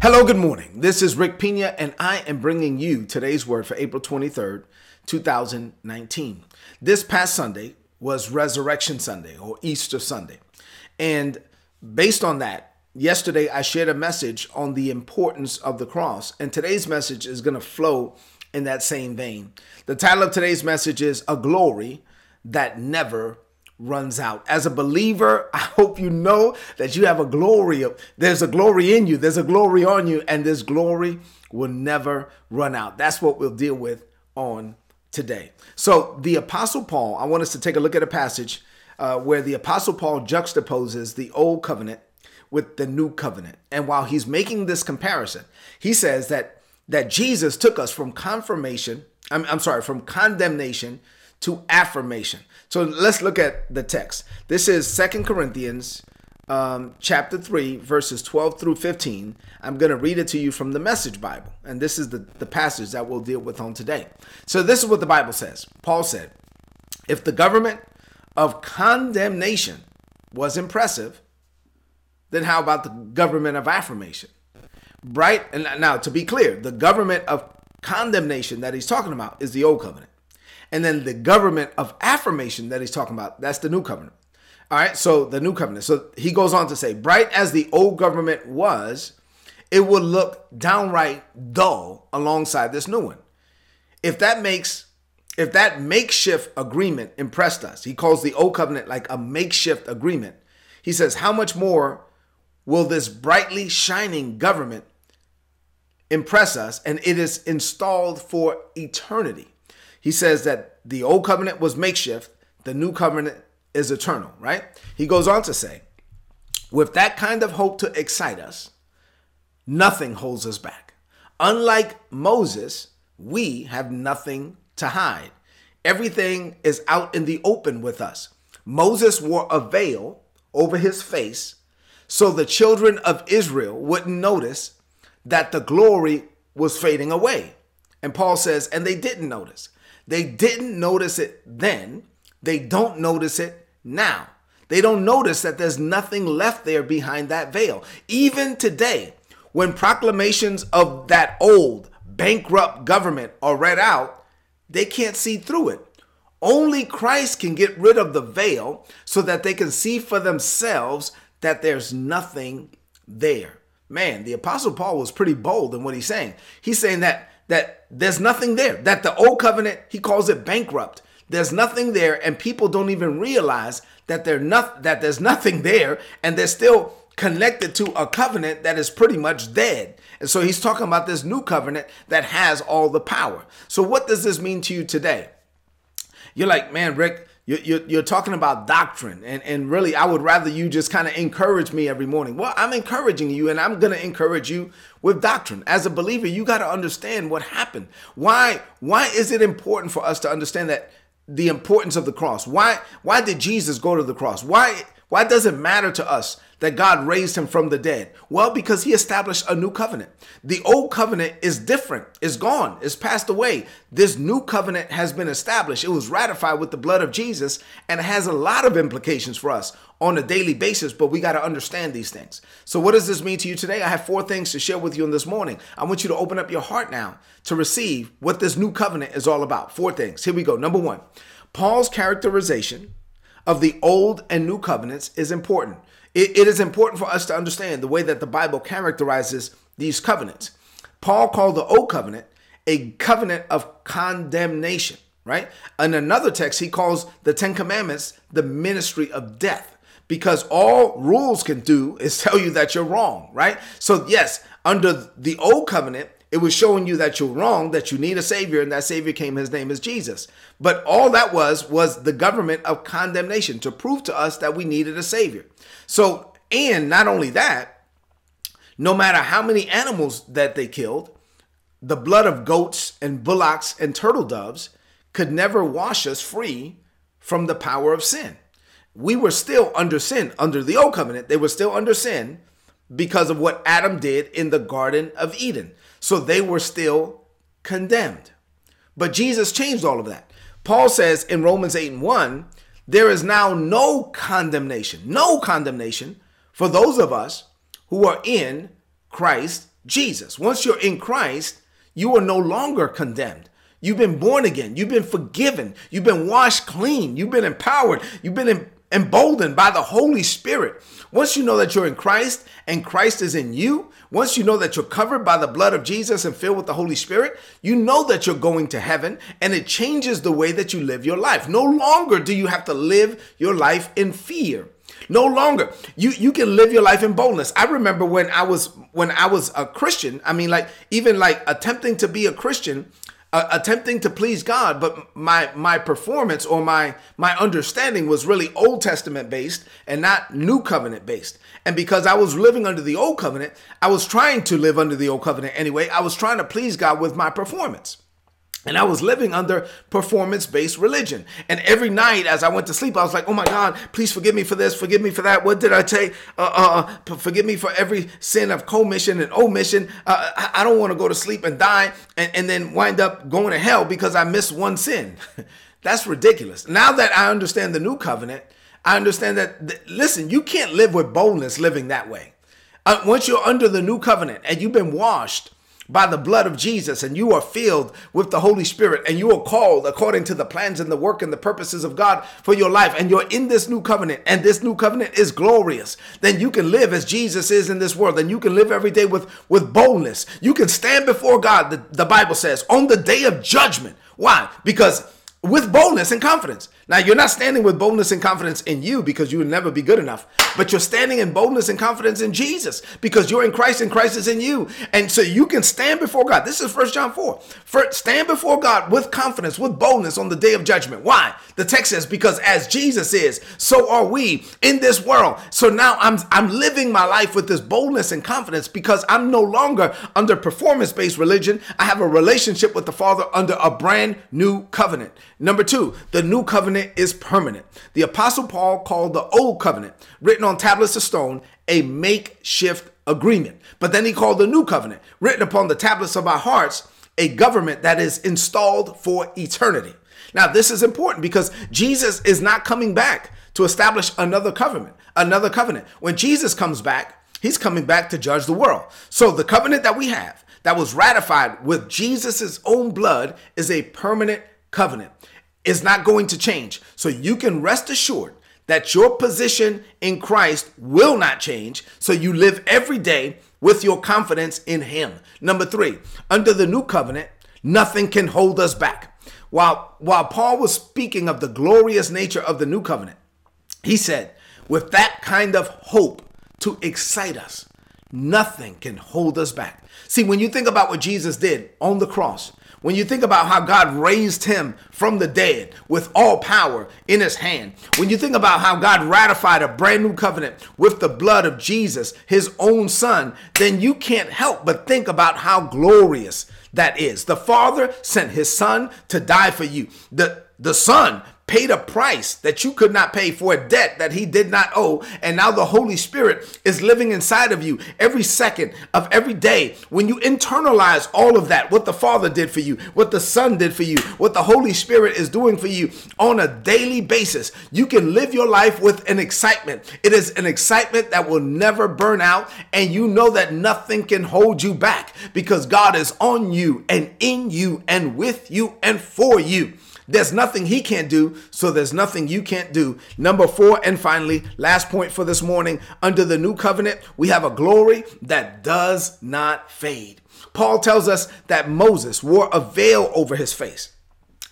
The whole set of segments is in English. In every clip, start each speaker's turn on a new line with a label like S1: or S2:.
S1: Hello, good morning. This is Rick Pina, and I am bringing you today's word for April 23rd, 2019. This past Sunday was Resurrection Sunday or Easter Sunday. And based on that, yesterday I shared a message on the importance of the cross, and today's message is going to flow in that same vein. The title of today's message is A Glory That Never runs out. As a believer, I hope you know that you have a glory of there's a glory in you, there's a glory on you, and this glory will never run out. That's what we'll deal with on today. So, the Apostle Paul, I want us to take a look at a passage uh, where the Apostle Paul juxtaposes the old covenant with the new covenant. And while he's making this comparison, he says that that Jesus took us from confirmation, I'm, I'm sorry, from condemnation to affirmation. So let's look at the text. This is Second Corinthians um, chapter 3, verses 12 through 15. I'm going to read it to you from the Message Bible. And this is the, the passage that we'll deal with on today. So this is what the Bible says. Paul said, If the government of condemnation was impressive, then how about the government of affirmation? Right? And now, to be clear, the government of condemnation that he's talking about is the old covenant. And then the government of affirmation that he's talking about, that's the new covenant. All right, so the new covenant. So he goes on to say, bright as the old government was, it would look downright dull alongside this new one. If that makes if that makeshift agreement impressed us, he calls the old covenant like a makeshift agreement. He says, How much more will this brightly shining government impress us? And it is installed for eternity. He says that the old covenant was makeshift, the new covenant is eternal, right? He goes on to say, with that kind of hope to excite us, nothing holds us back. Unlike Moses, we have nothing to hide. Everything is out in the open with us. Moses wore a veil over his face so the children of Israel wouldn't notice that the glory was fading away. And Paul says, and they didn't notice. They didn't notice it then. They don't notice it now. They don't notice that there's nothing left there behind that veil. Even today, when proclamations of that old bankrupt government are read out, they can't see through it. Only Christ can get rid of the veil so that they can see for themselves that there's nothing there. Man, the apostle Paul was pretty bold in what he's saying. He's saying that that there's nothing there. That the old covenant, he calls it bankrupt. There's nothing there, and people don't even realize that they're not that there's nothing there, and they're still connected to a covenant that is pretty much dead. And so he's talking about this new covenant that has all the power. So what does this mean to you today? You're like, man, Rick, you're, you're, talking about doctrine. And, and really i would rather you just kind of encourage me every morning. Well i'm encouraging you and i'm going to encourage you with doctrine. As a believer you got to understand what happened. Why why is it important for us to understand that the importance of the cross? Why why did jesus go to the cross? Why why does it matter to us that God raised him from the dead? Well, because he established a new covenant. The old covenant is different, it's gone, it's passed away. This new covenant has been established. It was ratified with the blood of Jesus, and it has a lot of implications for us on a daily basis, but we got to understand these things. So, what does this mean to you today? I have four things to share with you in this morning. I want you to open up your heart now to receive what this new covenant is all about. Four things. Here we go. Number one, Paul's characterization of the old and new covenants is important. It, it is important for us to understand the way that the Bible characterizes these covenants. Paul called the old covenant a covenant of condemnation, right? In another text, he calls the Ten Commandments the ministry of death because all rules can do is tell you that you're wrong, right? So, yes, under the old covenant, it was showing you that you're wrong, that you need a savior, and that savior came. His name is Jesus. But all that was was the government of condemnation to prove to us that we needed a savior. So, and not only that, no matter how many animals that they killed, the blood of goats and bullocks and turtle doves could never wash us free from the power of sin. We were still under sin under the old covenant. They were still under sin because of what Adam did in the Garden of Eden. So they were still condemned. But Jesus changed all of that. Paul says in Romans 8 and 1, there is now no condemnation, no condemnation for those of us who are in Christ Jesus. Once you're in Christ, you are no longer condemned. You've been born again. You've been forgiven. You've been washed clean. You've been empowered. You've been emboldened by the Holy Spirit. Once you know that you're in Christ and Christ is in you, once you know that you're covered by the blood of Jesus and filled with the Holy Spirit, you know that you're going to heaven and it changes the way that you live your life. No longer do you have to live your life in fear. No longer. You you can live your life in boldness. I remember when I was when I was a Christian, I mean like even like attempting to be a Christian, uh, attempting to please God, but my my performance or my my understanding was really Old Testament based and not New Covenant based. And because I was living under the Old Covenant, I was trying to live under the Old Covenant anyway. I was trying to please God with my performance. And I was living under performance based religion. And every night as I went to sleep, I was like, oh my God, please forgive me for this, forgive me for that. What did I say? Uh, uh, uh forgive me for every sin of commission and omission. Uh, I, I don't want to go to sleep and die and, and then wind up going to hell because I missed one sin. That's ridiculous. Now that I understand the new covenant, I understand that, th- listen, you can't live with boldness living that way. Uh, once you're under the new covenant and you've been washed, by the blood of Jesus and you are filled with the Holy Spirit and you are called according to the plans and the work and the purposes of God for your life and you're in this new covenant and this new covenant is glorious, then you can live as Jesus is in this world and you can live every day with, with boldness. You can stand before God, the, the Bible says, on the day of judgment. Why? Because with boldness and confidence. Now, you're not standing with boldness and confidence in you because you will never be good enough, but you're standing in boldness and confidence in Jesus because you're in Christ and Christ is in you. And so you can stand before God. This is First John 4. First, stand before God with confidence, with boldness on the day of judgment. Why? The text says, because as Jesus is, so are we in this world. So now I'm, I'm living my life with this boldness and confidence because I'm no longer under performance based religion. I have a relationship with the Father under a brand new covenant. Number two, the new covenant is permanent. The apostle Paul called the old covenant, written on tablets of stone, a makeshift agreement. But then he called the new covenant, written upon the tablets of our hearts, a government that is installed for eternity. Now, this is important because Jesus is not coming back to establish another covenant, another covenant. When Jesus comes back, he's coming back to judge the world. So the covenant that we have that was ratified with Jesus' own blood is a permanent covenant is not going to change. So you can rest assured that your position in Christ will not change. So you live every day with your confidence in Him. Number three, under the new covenant, nothing can hold us back. While, while Paul was speaking of the glorious nature of the new covenant, he said, with that kind of hope to excite us, nothing can hold us back. See, when you think about what Jesus did on the cross, when you think about how God raised him from the dead with all power in his hand, when you think about how God ratified a brand new covenant with the blood of Jesus, his own son, then you can't help but think about how glorious that is. The Father sent his son to die for you. The the son paid a price that you could not pay for a debt that he did not owe. And now the Holy Spirit is living inside of you every second of every day. When you internalize all of that, what the Father did for you, what the Son did for you, what the Holy Spirit is doing for you on a daily basis, you can live your life with an excitement. It is an excitement that will never burn out. And you know that nothing can hold you back because God is on you and in you and with you and for you. There's nothing he can't do, so there's nothing you can't do. Number four, and finally, last point for this morning under the new covenant, we have a glory that does not fade. Paul tells us that Moses wore a veil over his face.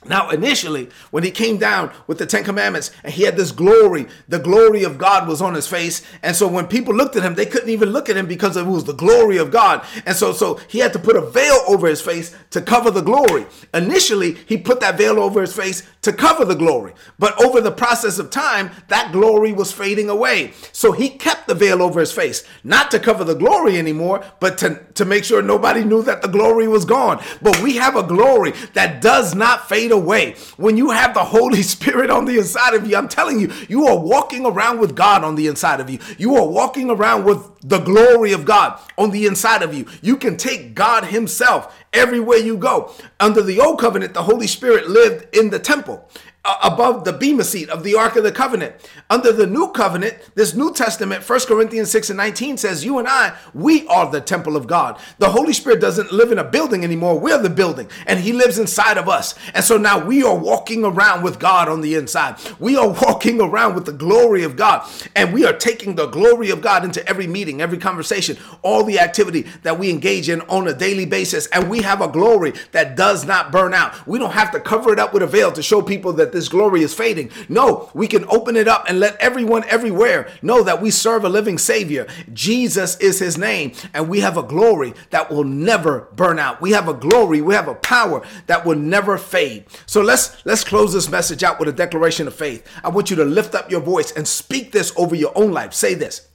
S1: Now, initially, when he came down with the Ten Commandments and he had this glory, the glory of God was on his face. And so when people looked at him, they couldn't even look at him because it was the glory of God. And so, so he had to put a veil over his face to cover the glory. Initially, he put that veil over his face to cover the glory. But over the process of time, that glory was fading away. So he kept the veil over his face, not to cover the glory anymore, but to, to make sure nobody knew that the glory was gone. But we have a glory that does not fade away. When you have the Holy Spirit on the inside of you, I'm telling you, you are walking around with God on the inside of you. You are walking around with the glory of God on the inside of you. You can take God Himself everywhere you go. Under the old covenant, the Holy Spirit lived in the temple. Uh, above the bema seat of the ark of the covenant. Under the new covenant this new testament 1 corinthians 6 and 19 says you and i we are the temple of god. The holy spirit doesn't live in a building anymore. We're the building and he lives inside of us. And so now we are walking around with god on the inside. We are walking around with the glory of god and we are taking the glory of god into every meeting every conversation all the activity that we engage in on a daily basis. And we have a glory that does not burn out. We don't have to cover it up with a veil to show people that this glory is fading. No, we can open it up and let everyone everywhere know that we serve a living Savior. Jesus is his name, and we have a glory that will never burn out. We have a glory, we have a power that will never fade. So let's let's close this message out with a declaration of faith. I want you to lift up your voice and speak this over your own life. Say this.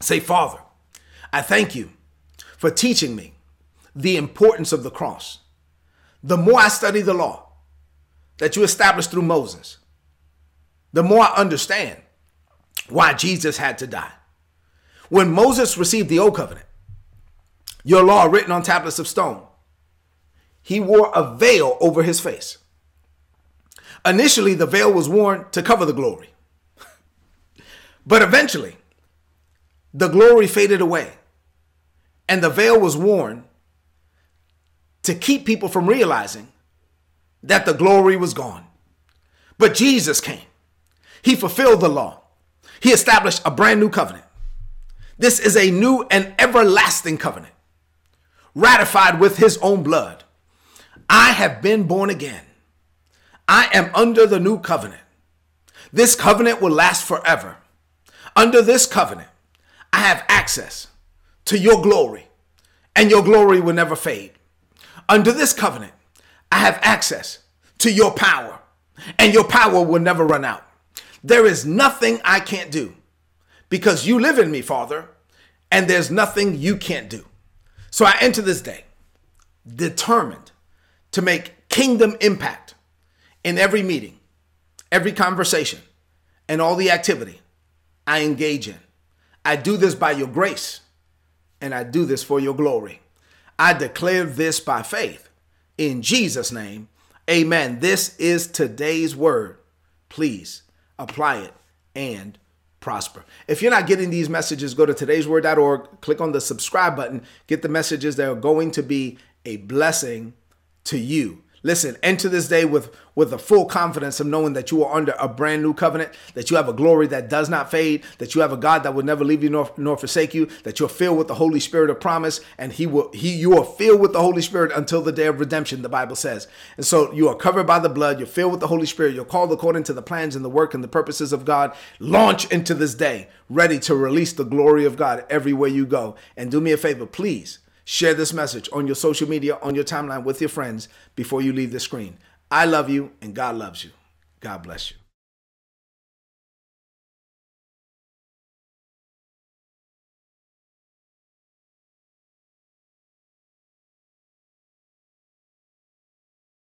S1: Say, Father, I thank you for teaching me the importance of the cross. The more I study the law, that you established through Moses, the more I understand why Jesus had to die. When Moses received the Old Covenant, your law written on tablets of stone, he wore a veil over his face. Initially, the veil was worn to cover the glory. but eventually, the glory faded away, and the veil was worn to keep people from realizing that the glory was gone. But Jesus came. He fulfilled the law. He established a brand new covenant. This is a new and everlasting covenant, ratified with his own blood. I have been born again. I am under the new covenant. This covenant will last forever. Under this covenant, I have access to your glory, and your glory will never fade. Under this covenant, I have access to your power, and your power will never run out. There is nothing I can't do because you live in me, Father, and there's nothing you can't do. So I enter this day determined to make kingdom impact in every meeting, every conversation, and all the activity I engage in. I do this by your grace, and I do this for your glory. I declare this by faith in Jesus' name, amen. This is today's word. Please apply it and prosper. If you're not getting these messages, go to today'sword.org, click on the subscribe button, get the messages that are going to be a blessing to you. Listen, enter this day with, with the full confidence of knowing that you are under a brand new covenant, that you have a glory that does not fade, that you have a God that will never leave you nor, nor forsake you, that you're filled with the Holy Spirit of promise, and He will He you are filled with the Holy Spirit until the day of redemption, the Bible says. And so you are covered by the blood, you're filled with the Holy Spirit, you're called according to the plans and the work and the purposes of God. Launch into this day, ready to release the glory of God everywhere you go. And do me a favor, please Share this message on your social media, on your timeline with your friends before you leave the screen. I love you and God loves you. God bless you.